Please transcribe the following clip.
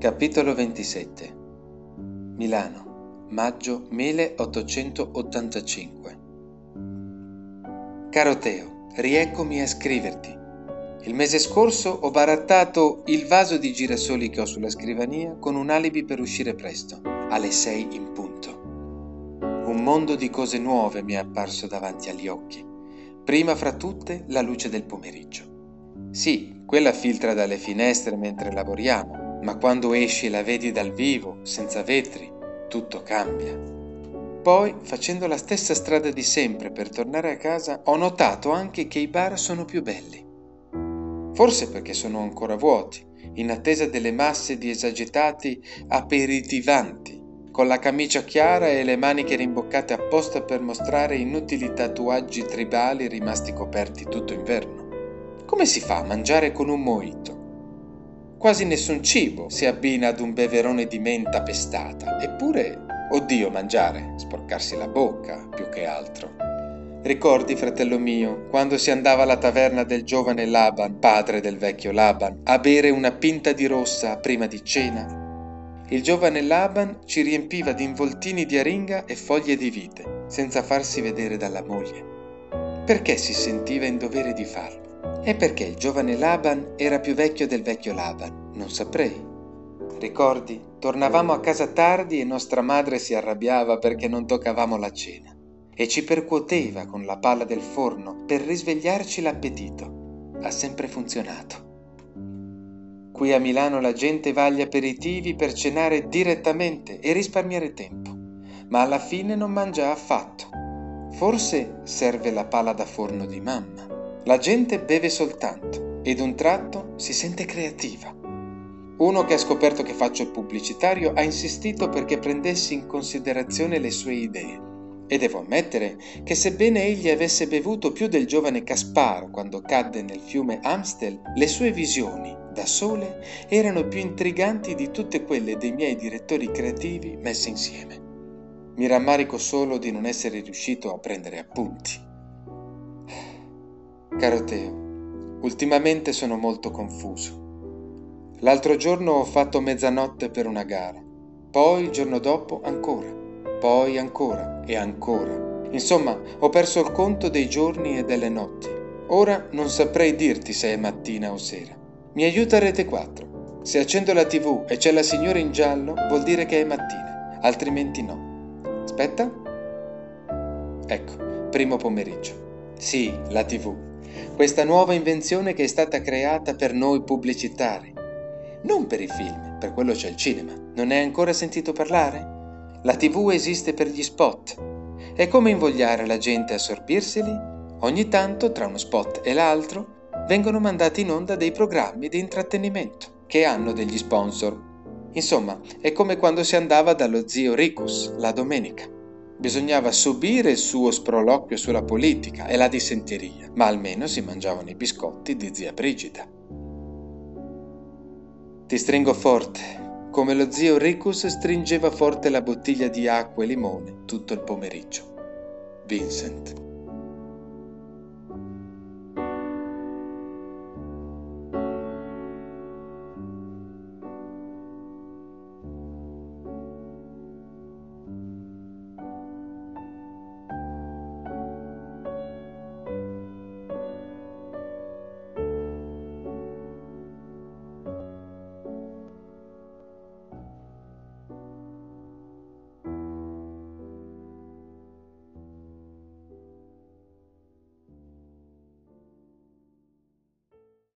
Capitolo 27 Milano, maggio 1885 Caro Teo, rieccomi a scriverti. Il mese scorso ho barattato il vaso di girasoli che ho sulla scrivania con un alibi per uscire presto, alle sei in punto. Un mondo di cose nuove mi è apparso davanti agli occhi. Prima fra tutte la luce del pomeriggio. Sì, quella filtra dalle finestre mentre lavoriamo, ma quando esci e la vedi dal vivo, senza vetri, tutto cambia. Poi, facendo la stessa strada di sempre per tornare a casa, ho notato anche che i bar sono più belli. Forse perché sono ancora vuoti, in attesa delle masse di esagitati aperitivanti, con la camicia chiara e le maniche rimboccate apposta per mostrare inutili tatuaggi tribali rimasti coperti tutto inverno. Come si fa a mangiare con un mojito? Quasi nessun cibo si abbina ad un beverone di menta pestata, eppure, oddio mangiare, sporcarsi la bocca più che altro. Ricordi, fratello mio, quando si andava alla taverna del giovane Laban, padre del vecchio Laban, a bere una pinta di rossa prima di cena? Il giovane Laban ci riempiva di involtini di aringa e foglie di vite, senza farsi vedere dalla moglie. Perché si sentiva in dovere di farlo? E perché il giovane Laban era più vecchio del vecchio Laban? Non saprei. Ricordi? Tornavamo a casa tardi e nostra madre si arrabbiava perché non toccavamo la cena e ci percuoteva con la palla del forno per risvegliarci l'appetito. Ha sempre funzionato. Qui a Milano la gente va agli aperitivi per cenare direttamente e risparmiare tempo, ma alla fine non mangia affatto. Forse serve la pala da forno di mamma. La gente beve soltanto ed un tratto si sente creativa. Uno che ha scoperto che faccio il pubblicitario ha insistito perché prendessi in considerazione le sue idee. E devo ammettere che sebbene egli avesse bevuto più del giovane Casparo quando cadde nel fiume Amstel, le sue visioni, da sole, erano più intriganti di tutte quelle dei miei direttori creativi messe insieme. Mi rammarico solo di non essere riuscito a prendere appunti. Caro Teo, ultimamente sono molto confuso. L'altro giorno ho fatto mezzanotte per una gara, poi il giorno dopo ancora, poi ancora e ancora. Insomma, ho perso il conto dei giorni e delle notti. Ora non saprei dirti se è mattina o sera. Mi aiuta Rete 4. Se accendo la tv e c'è la signora in giallo, vuol dire che è mattina, altrimenti no. Aspetta. Ecco, primo pomeriggio. Sì, la tv questa nuova invenzione che è stata creata per noi pubblicitari. Non per i film, per quello c'è il cinema. Non hai ancora sentito parlare? La TV esiste per gli spot. È come invogliare la gente a sorbirseli? Ogni tanto, tra uno spot e l'altro, vengono mandati in onda dei programmi di intrattenimento che hanno degli sponsor. Insomma, è come quando si andava dallo zio Ricus la domenica. Bisognava subire il suo sproloquio sulla politica e la dissenteria, ma almeno si mangiavano i biscotti di zia Brigida. Ti stringo forte, come lo zio Ricus stringeva forte la bottiglia di acqua e limone tutto il pomeriggio. Vincent.